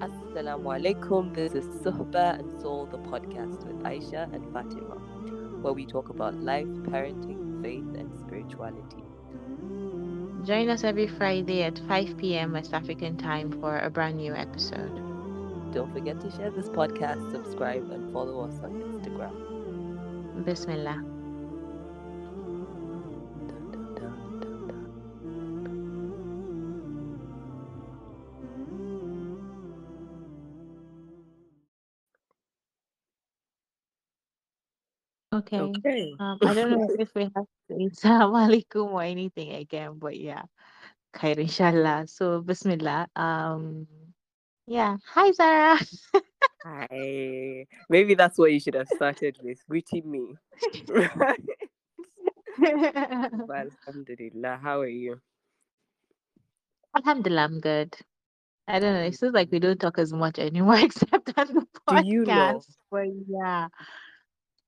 Assalamu alaikum. This is Suhba and Soul, the podcast with Aisha and Fatima, where we talk about life, parenting, faith, and spirituality. Join us every Friday at 5 p.m. West African time for a brand new episode. Don't forget to share this podcast, subscribe, and follow us on Instagram. Bismillah. Okay. Okay. Um, I don't know if we have to say Assalamu alaikum or anything again, but yeah. Khair inshallah. So Bismillah. Um yeah. Hi Zara. Hi. Maybe that's what you should have started with, greeting me. Right. Well, Alhamdulillah. How are you? Alhamdulillah, I'm good. I don't know. It seems like we don't talk as much anymore except on the podcast. Do you know? But yeah.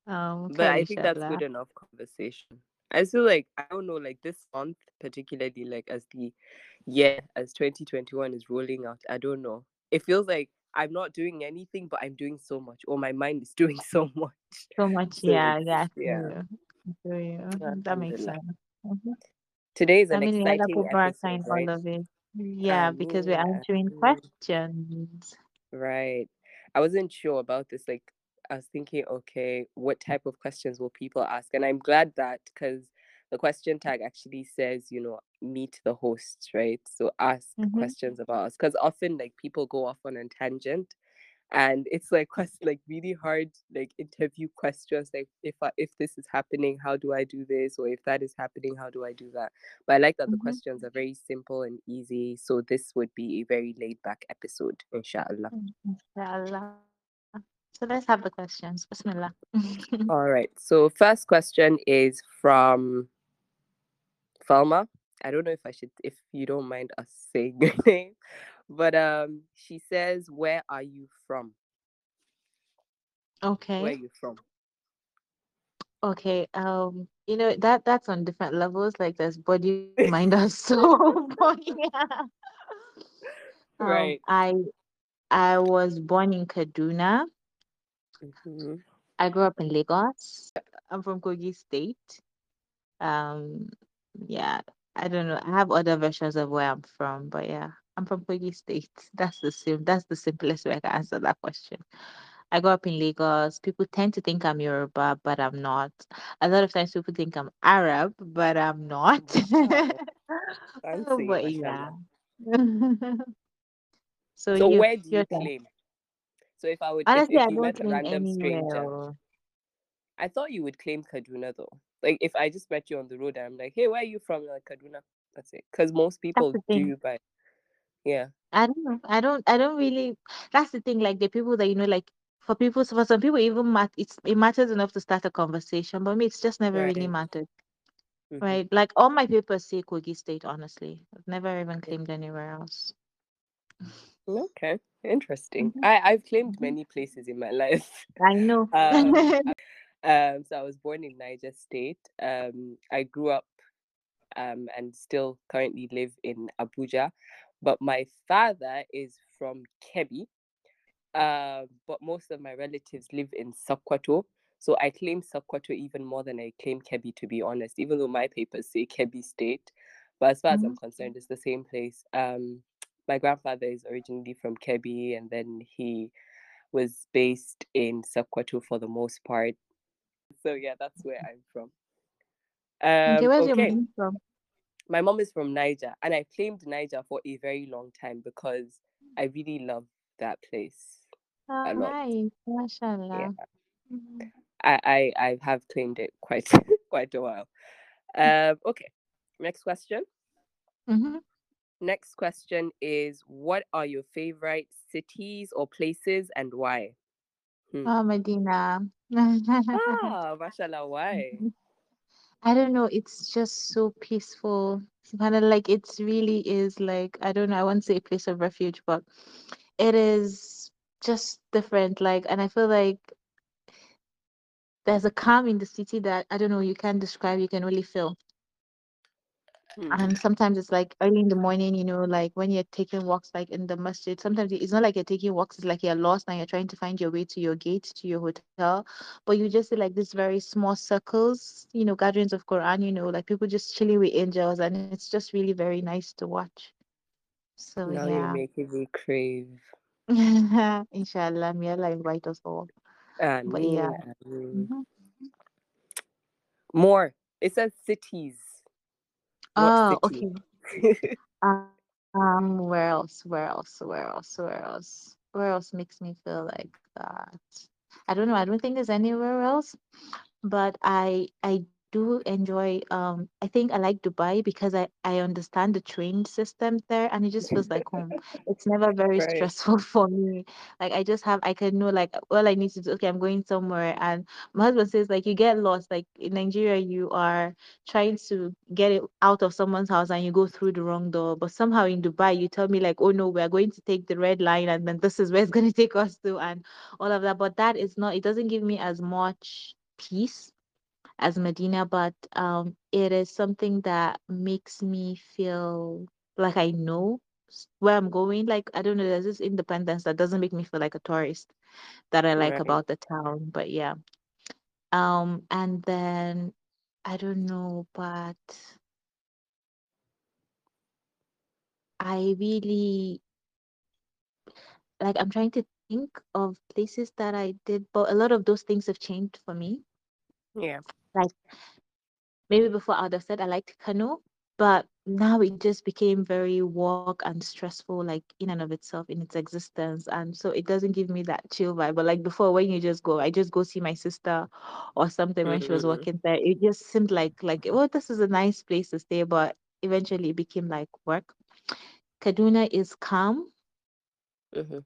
Um But I think that's good enough conversation. I feel like I don't know, like this month particularly, like as the year as 2021 is rolling out, I don't know. It feels like I'm not doing anything, but I'm doing so much, or my mind is doing so much. So much, So yeah, yeah, yeah. I you. That makes sense. Mhm. Today is I an mean, exciting episode, right? all of it. Yeah, because we're answering ameen. questions. Right. I wasn't sure about this. Like, I was thinking, okay, what type of questions will people ask? And I'm glad that because the question tag actually says, you know, meet the hosts, right? So ask Mm-hmm. questions about us. Because often, like, people go off on a tangent and it's like quest like really hard like interview questions like if I, if this is happening how do i do this or if that is happening how do i do that but i like that the Mm-hmm. questions are very simple and easy so this would be a very laid back episode inshallah Inshallah. So let's have the questions. Bismillah. all right so first question is from Falma. I don't know if I should, if you don't mind us saying your name, but um, she says, "Where are you from? Okay. Where are you from?" Okay. Um, you know, that that's on different levels. Like there's body, mind, and soul. But yeah. Um, Right. I I was born in Kaduna. Mhm. I grew up in Lagos. I'm from Kogi State. Um, yeah, I don't know. I have other versions of where I'm from, but yeah, I'm from Kogi State. That's the sim that's the simplest way I can answer that question. I grew up in Lagos. People tend to think I'm Yoruba, but I'm not. A lot of times people think I'm Arab, but I'm not. Wow, but yeah. So So you, where do you claim? So if I would, Honestly, if I you don't met a random anywhere. stranger, oh. I thought you would claim Kaduna though. Like if I just met you on the road and I'm like, "Hey, where are you from?" You're like Kaduna. That's it. Because most people do, but yeah. I don't know. I don't. I don't really. That's the thing. Like the people that you know, like for people, for some people, even mat, it's it matters enough to start a conversation. But me, it's just never really Right. mattered. Mhm. Right? Like all my papers say Kogi State. Honestly, I've never even claimed anywhere else. Okay, interesting. Mhm, I I've claimed mhm. many places in my life. I know. um, um, so I was born in Niger State. Um, I grew up um and still currently live in Abuja, but my father is from Kebbi. Um, but most of my relatives live in Sokoto. So I claim Sokoto even more than I claim Kebbi, to be honest, even though my papers say Kebbi State. But as far as I'm Mhm. concerned, it's the same place. Um, my grandfather is originally from Kebbi, and then he was based in Sokoto for the most part. So yeah, that's where I'm from. Okay, Um, where's your mom from? my mom is from Niger, and I claimed Niger for a very long time because I really love that place Oh, a lot. nice. Yeah. Mashallah. Mhm. I, I I have claimed it quite quite a while. Um, okay, next question. Mhm. Next question is what are your favorite cities or places and why? Hmm. Oh, Medina. Ah, mashallah, why? I don't know. It's just so peaceful. It's kind of like it really is like I don't know. I won't say a place of refuge, but it is just different. Like, and I feel like there's a calm in the city that I don't know. You can't describe. You can really feel. Hmm. And sometimes it's like early in the morning, you know, like when you're taking walks like in the masjid, sometimes it's not like you're taking walks, it's like you're lost and you're trying to find your way to your gate, to your hotel. But you just see like these very small circles, you know, gatherings of Quran, you know, like people just chilling with angels and it's just really very nice to watch. So Now you're yeah. making me crave. Inshallah, may Allah invite us all. But yeah. mean, I mean. Mhm. More. It says cities, Oh, okay. Um, where else? Where else? Where else? Where else? Where else makes me feel like that? I don't know. I don't think there's anywhere else, but I I do enjoy. Um, I think I like Dubai because I I understand the train system there, and it just feels like home. It's never very right. stressful for me. Like I just have I can know like all I need to do. Okay, I'm going somewhere, and my husband says like you get lost. Like in Nigeria, you are trying to get it out of someone's house and you go through the wrong door. But somehow in Dubai, you tell me like, oh no, we're going to take the red line and then this is where it's going to take us to and all of that. But that is not, it doesn't give me as much peace as Medina, but um, it is something that makes me feel like I know where I'm going. Like, I don't know, there's this independence that doesn't make me feel like a tourist that I like Right. about the town. But yeah. Um, and then I don't know, but I really like I'm trying to think of places that I did, but a lot of those things have changed for me. Yeah. Like maybe before I would have said I liked Kano, but now it just became very work and stressful, like in and of itself, in its existence. And so it doesn't give me that chill vibe. But like before, when you just go, I just go see my sister or something when she was Mm-hmm. working there. It just seemed like like, well, this is a nice place to stay, but eventually it became like work. Kaduna is calm Mm-hmm.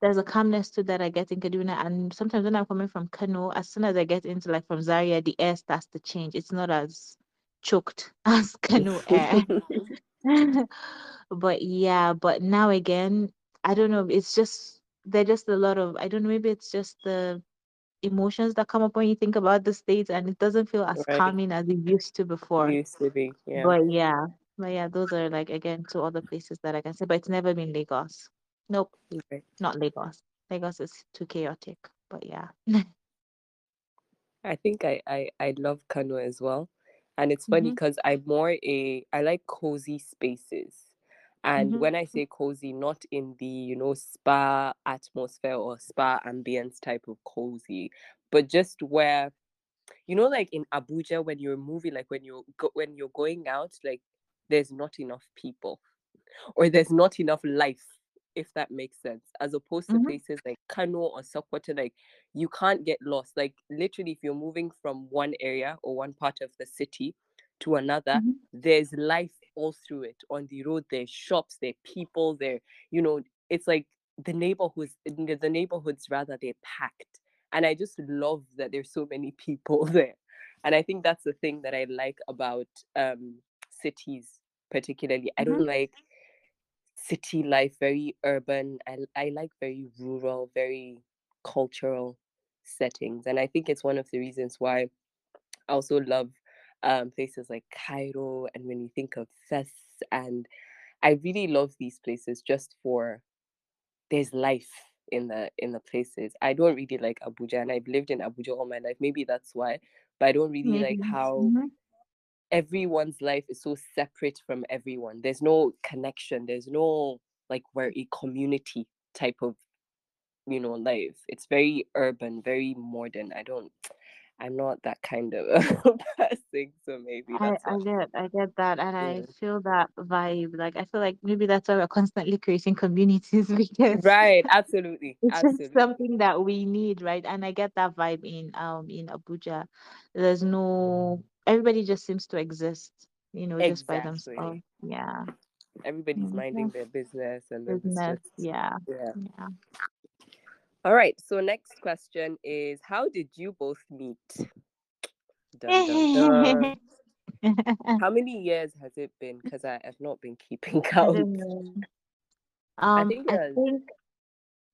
There's a calmness to that I get in Kaduna. And sometimes when I'm coming from Kano, as soon as I get into like from Zaria, the air starts to change. It's not as choked as Kano air. but yeah, but now again, I don't know. It's just there's just a lot of I don't know. Maybe it's just the emotions that come up when you think about the states, and it doesn't feel as right. calming as it used to before. Used to be. Yeah. But yeah, but yeah, those are like again two other places that I can say. But it's never been Lagos. Nope. Not Lagos. Lagos is too chaotic, but yeah. I think I, I, I love Kano as well. And it's funny because I'm more a I like cozy spaces. And hmm when I say cozy, not in the, you know, spa atmosphere or spa ambience type of cozy, but just where, you know, like in Abuja when you're moving, like when you're go- when you're going out, like there's not enough people or there's not enough life if that makes sense as opposed to hmm places like kano or sokoto like you can't get lost like literally if you're moving from one area or one part of the city to another hmm there's life all through it on the road there's shops there are people there you know it's like the neighborhoods the the neighborhoods rather they're packed and i just love that there's so many people there and i think that's the thing that i like about um cities particularly. I don't like city life, very urban. I, I like very rural, very cultural settings. And I think it's one of the reasons why I also love um, places like Cairo. And when you think of Fes, and I really love these places just for there's life in the in the places. I don't really like Abuja, and I've lived in Abuja all my life. Maybe that's why, but I don't really like Maybe. how everyone's life is so separate from everyone. There's no connection. There's no like we're a community type of you know life. It's very urban, very modern. I don't. I'm not that kind of person, so maybe I, I get I get that and I feel that vibe. Like I feel like maybe that's why we're constantly creating communities because Right. Absolutely. it's just something that we need, right? And I get that vibe in um in Abuja. There's no everybody just seems to exist, you know, just by themselves. Yeah. Everybody's Mhm. minding their business, and then it's Business. just Yeah. yeah. Yeah. All right. So next question is, how did you both meet? Dun dun dun. How many years has it been? Because I have not been keeping count. don't. I Um, think I think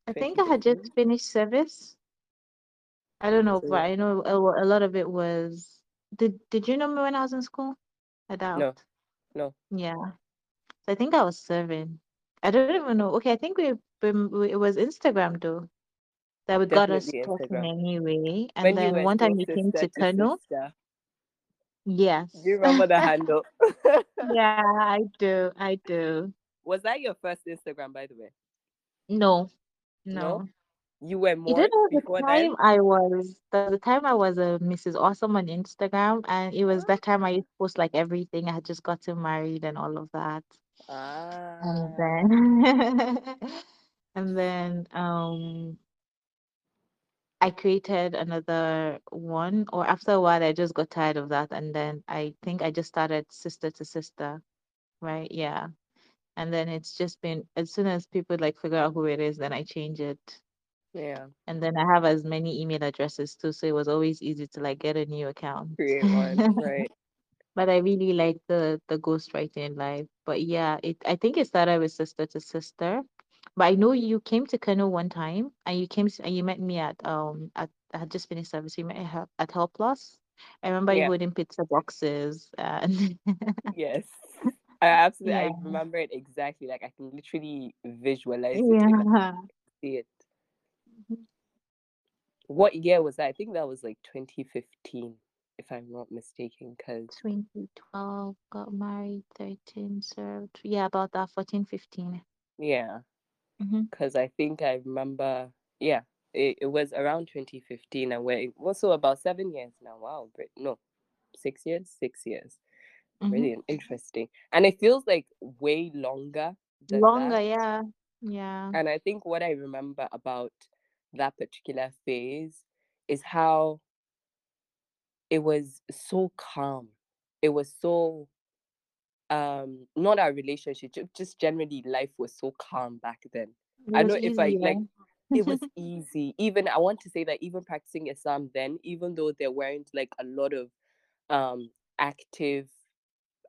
I think I had just finished service. I don't know, but I know a, a lot of it was. Did Did you know me when I was in school? I doubt. no, No. Yeah. So I think I was seven. I don't even know. Okay, I think we, we it was Instagram though that we got us talking anyway. And When then one time you came to Kano. Yes. Do you remember the handle? Yeah, I do. I do. Was that your first Instagram, by the way? No, No? no. You were You more don't know the time then? I was the, the time I was a Mrs. Awesome on Instagram, and it was that time I used to post like everything. I had just gotten married and all of that. Ah. And then and then um I created another one, or after a while I just got tired of that, and then I think I just started sister to sister, right? Yeah. And then it's just been as soon as people like figure out who it is, then I change it. Yeah. And then I have as many email addresses too, so it was always easy to like get a new account. Create one, right? But I really like the the ghostwriting life. But yeah, it I think it started with sister to sister. But I know you came to Kano one time and you came and you met me at um at I had just finished service. You met at Hel- at Help Plus. I remember you Yeah. holding pizza boxes and Yes. I absolutely yeah. I remember it exactly. Like I can literally visualize it Yeah. see it. What year was that? I think that was like 2015, if I'm not mistaken. Cause 2012, got married, 13, served. Yeah, about that, 14, 15. yeah, Mm-hmm. cause I think I remember. Yeah, it, it was around 2015, and we're also about seven years now. Wow, great. No, six years. Six years. Mm-hmm. Brilliant, interesting, and it feels like way longer Longer, that. yeah. Yeah. And I think what I remember about that particular phase is how it was so calm. It was so um not our relationship, just generally life was so calm back then. I know if I like yeah. it was easy. Even I want to say that even practicing Islam then, even though there weren't like a lot of um active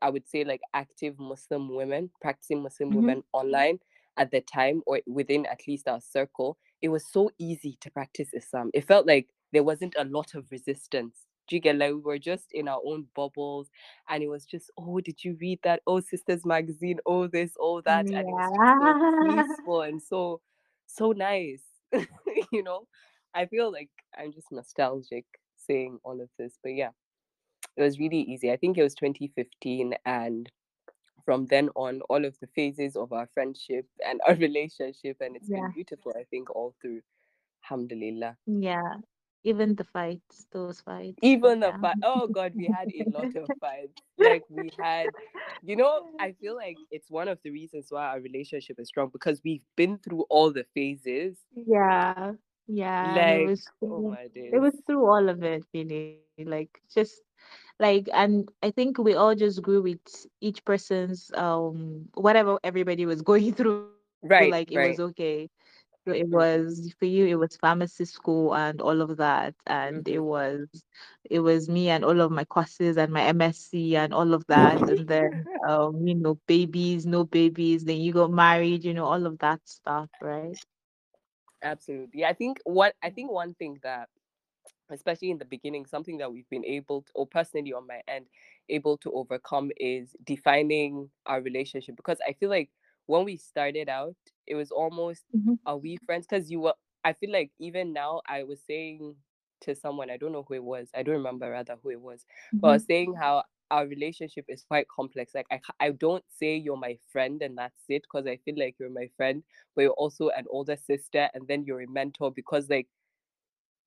I would say like active Muslim women, practicing Muslim Mm-hmm. women online at the time or within at least our circle, it was so easy to practice Islam. It felt like there wasn't a lot of resistance. Do you get like we were just in our own bubbles and it was just, oh, did you read that? Oh, Sisters Magazine, oh this, oh that. And it was so peaceful and so so nice. you know? I feel like I'm just nostalgic saying all of this. But yeah it was really easy. I think it was 2015, and from then on, all of the phases of our friendship and our relationship, and it's been beautiful. I think all through, alhamdulillah. Yeah. Even the fights, those fights. Even the Yeah. fight. Oh God, we had a lot of fights. Like we had, you know, I feel like it's one of the reasons why our relationship is strong because we've been through all the phases. Yeah. Yeah. And it Like, was oh it was through all of it, really. Like just like and I think we all just grew with each person's um whatever everybody was going through. Right, Like it right. was okay. So it was for you, it was pharmacy school and all of that. And it mhm. was it was me and all of my courses and my MSc and all of that. And then um, you know, babies, no babies, then you got married, you know, all of that stuff, right? Absolutely. I think what I think one thing that especially in the beginning, something that we've been able to, or personally on my end, able to overcome is defining our relationship. Because I feel like when we started out, it was almost, Mhm, are we friends? Because you were, I feel like even now, I was saying to someone, I don't know who it was, I don't remember rather who it was, but I was mhm, saying how our relationship is quite complex. Like, I, I don't say you're my friend and that's it, because I feel like you're my friend, but you're also an older sister, and then you're a mentor, because like,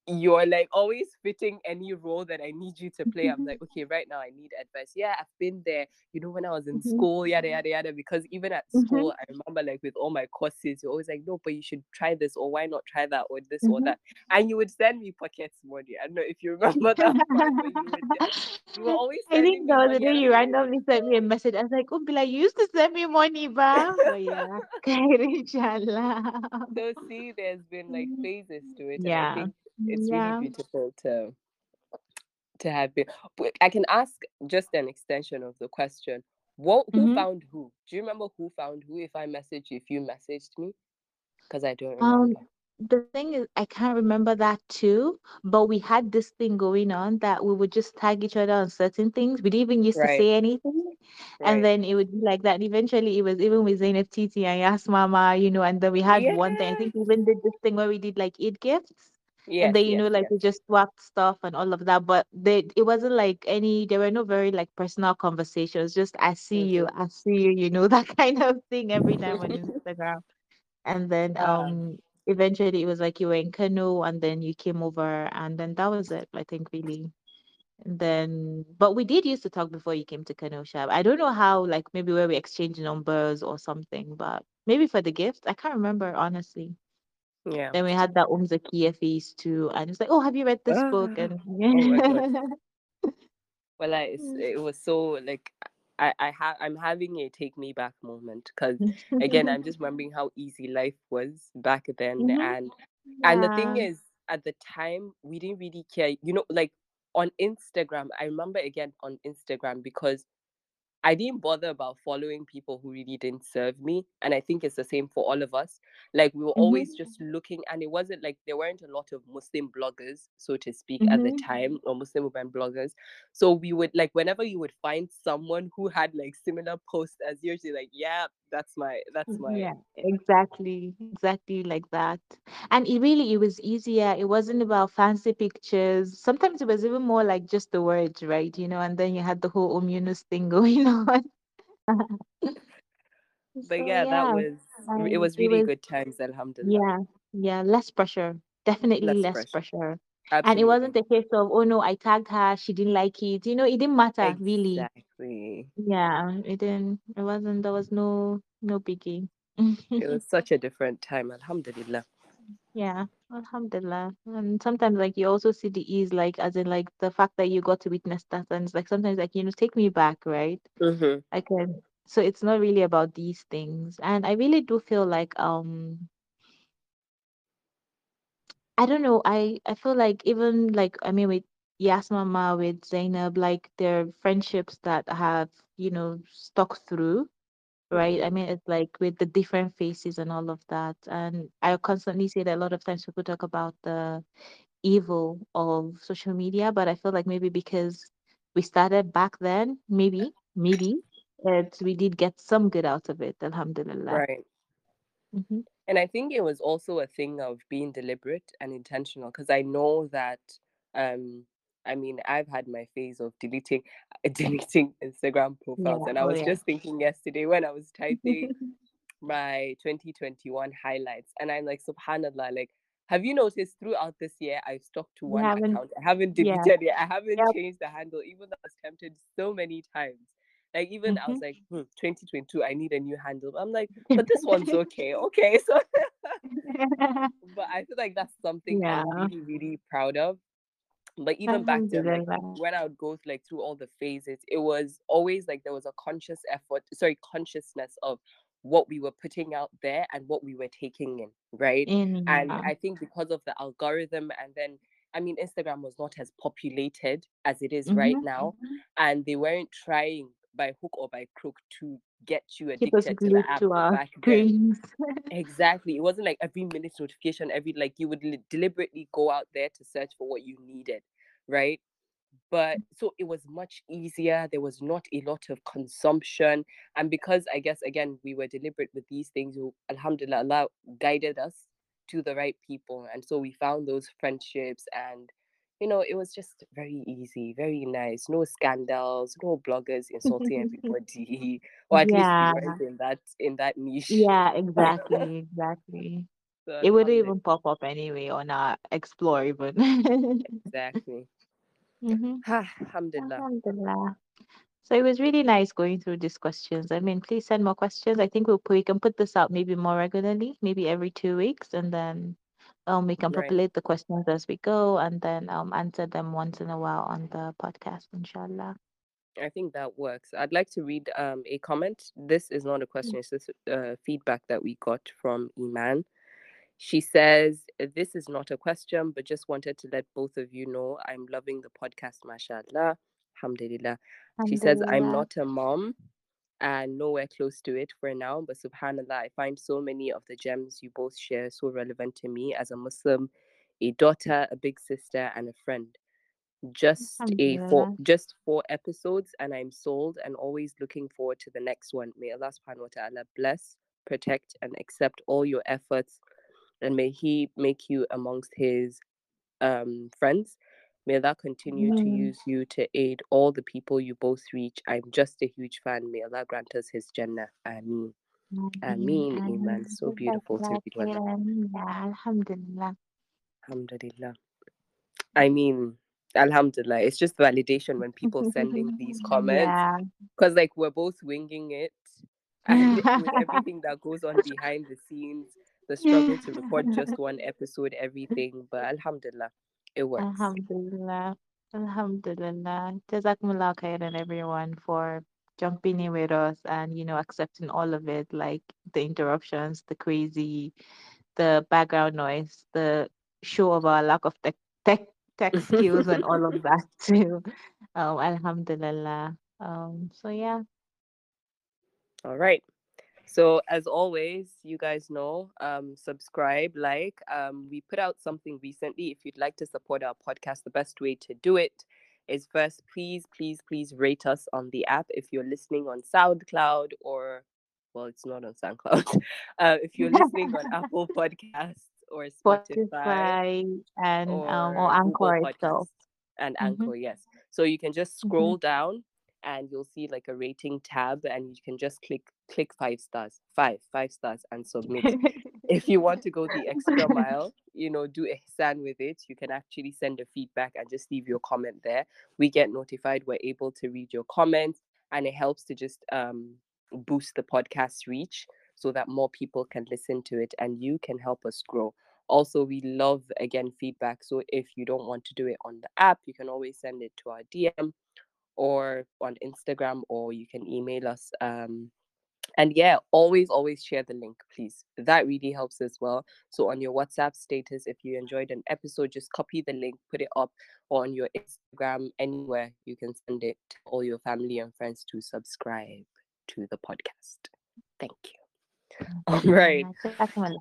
you're like always fitting any role that I need you to play. I'm like, okay, right now I need advice. Yeah, I've been there, you know, when I was in mhm, school, yada yada yada. Because even at mhm, school, I remember like with all my courses, you're always like, no, but you should try this, or why not try that, or this or mhm. that. And you would send me pockets money. I don't know if you remember that part, you would you were always I think me the day you randomly sent me a message. I was like, Umbila, you used to send me money, ba? But yeah, so see, there's been like phases to it, and I Yeah. it's really beautiful to to have been. I can ask just an extension of the question. What who hmm found who? Do you remember who found who? If I messaged you, if you messaged me, because I don't Um, the thing is, I can't remember that too, but we had this thing going on that we would just tag each other on certain things. We didn't even used to say anything. And then it would be like that. And eventually it was even with Zainab Titi and Yas Mama, you know, and then we had one thing. I think we even did this thing where we did like Eid gifts. And Yes, then, you yes, know, like yes. we just swapped stuff and all of that. But they it wasn't like any there were no very like personal conversations. Just I see you, hmm I see you, you know, that kind of thing every time on Instagram. And then um, um eventually it was like you were in Kano and then you came over and then that was it, I think really. And then but we did used to talk before you came to Kano Shab. I don't know how, like maybe where we exchanged numbers or something, but maybe for the gift. I can't remember honestly. Yeah. Then we had that Umzakia phase too, and it's like, oh, have you read this book? Ah, And oh yeah. Well, I, it was so like I I have I'm having a take me back moment because again I'm just remembering how easy life was back then Mhm. and and the thing is at the time we didn't really care you know like on Instagram I remember again on Instagram because I didn't bother about following people who really didn't serve me. And I think it's the same for all of us. Like we were always Mhm. just looking, and it wasn't like there weren't a lot of Muslim bloggers, so to speak, at the Mhm. time, or Muslim women bloggers. So we would like whenever you would find someone who had like similar posts as yours, you're like, yeah, that's my that's mm-hmm, my Yeah, exactly, exactly like that. And it really, it was easier. It wasn't about fancy pictures. Sometimes it was even more like just the words, right? You know, and then you had the whole Omunus thing going on. but So yeah, that yeah, was it was it really was good times, Alhamdulillah. yeah, yeah, less pressure. Definitely Less less pressure. pressure. And it Absolutely. wasn't a case of, oh no, I tagged her, she didn't like it. You know, it didn't matter really. Exactly. Yeah, it didn't. It wasn't. There was no no biggie. It was such a different time, Alhamdulillah. Yeah, Alhamdulillah. And sometimes like you also see the ease, like as in like the fact that you got to witness that and it's like sometimes like, you know, take me back, right? Mm-hmm. I can so it's not really about these things. And I really do feel like um I don't know, I I feel like even like I mean with Yasmama, with Zainab, like they're friendships that have, you know, stuck through. Right. I mean, it's like with the different faces and all of that. And I constantly say that a lot of times people talk about the evil of social media, but I feel like maybe because we started back then, maybe, maybe it, we did get some good out of it, alhamdulillah. Right. Mm-hmm. And I think it was also a thing of being deliberate and intentional because I know that um I mean I've had my phase of deleting deleting Instagram profiles Yeah, and I oh was yeah. just thinking yesterday when I was typing my 2021 highlights and I'm like subhanallah like have you noticed throughout this year I've stuck to one account I haven't yeah, deleted it I haven't yep. changed the handle even though I was tempted so many times like even I was Mm-hmm. like hmm, 2022 I need a new handle I'm like but this one's okay okay so but I feel like that's something yeah, I'm really, really proud of. But even back then, like when I would go like through all the phases, it was always like there was a conscious effort, sorry, consciousness of what we were putting out there and what we were taking in, right? In, And. I think because of the algorithm, and then I mean, Instagram was not as populated as it is right Mm-hmm. now, and they weren't trying by hook or by crook to get you addicted to the app to back then. Exactly. It wasn't like every minute notification, every like you would li- deliberately go out there to search for what you needed, right? But so it was much easier. There was not a lot of consumption. And because I guess, again, we were deliberate with these things, who, Alhamdulillah, Allah guided us to the right people. And so we found those friendships and you know, it was just very easy, very nice. No scandals, no bloggers insulting everybody. Or at least Yeah, weren't in that in that niche. yeah, exactly, exactly. So It wouldn't even pop up anyway on our explore even. exactly. hmm Ah, alhamdulillah. Alhamdulillah. So it was really nice going through these questions. I mean, please send more questions. I think we'll put, we can put this out maybe more regularly, maybe every two weeks, and then um we can Right. populate the questions as we go, and then um answer them once in a while on the podcast, inshallah. I think that works. I'd like to read um a comment. This is not a question, it's just uh, feedback that we got from Iman. She says, This is not a question, but just wanted to let both of you know I'm loving the podcast, mashallah. Alhamdulillah. She says, I'm Alhamdulillah. not a mom and nowhere close to it for now, but subhanallah, I find so many of the gems you both share so relevant to me as a Muslim, a daughter, a big sister, and a friend. just a four just four episodes and i'm sold and always looking forward to the next one. May allah subhanahu wa ta'ala bless protect and accept all your efforts and may he make you amongst his um friends may allah continue to mm. use you to aid all the people you both reach i'm just a huge fan may allah grant us his jannah ameen Ameen. Ameen. so beautiful to Jazakallah read one khairan. Yeah, Alhamdulillah. alhamdulillah I mean, Alhamdulillah, it's just validation when people sending these comments Yeah. because, like, we're both winging it, and with everything that goes on behind the scenes, the struggle to record just one episode, everything. But Alhamdulillah, it works. Alhamdulillah. Alhamdulillah. Jazakumullah khairan everyone for jumping in with us and you know accepting all of it, like the interruptions, the crazy, the background noise, the show of our lack of tech tech tech skills and all of that too. Um, Alhamdulillah. Um, so yeah. All right. So as always, you guys know, um, subscribe, like. Um, we put out something recently. If you'd like to support our podcast, the best way to do it is first, please, please, please rate us on the app. If you're listening on SoundCloud or, well, it's not on SoundCloud. Uh, if you're listening on Apple Podcasts or Spotify Spotify and um or or Google Anchor itself. And Mhm. Anchor, yes. So you can just Mhm. scroll down and you'll see like a rating tab and you can just click click five stars, five, five stars and submit. if you want to go the extra mile, you know, do ihsan with it, you can actually send a feedback and just leave your comment there. We get notified, we're able to read your comments, and it helps to just um, boost the podcast reach so that more people can listen to it and you can help us grow. Also, we love again feedback. So if you don't want to do it on the app, you can always send it to our DM or on Instagram, or you can email us. Um, and yeah, always, always share the link, please. That really helps as well. So on your WhatsApp status, if you enjoyed an episode, just copy the link, put it up, or on your Instagram, anywhere you can send it to all your family and friends to subscribe to the podcast. Thank you. All right. Everyone.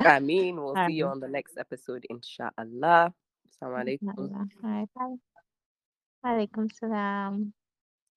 I mean, we'll see you on the next episode, inshallah. Assalamu alaikum. Bye. Walaikum salam.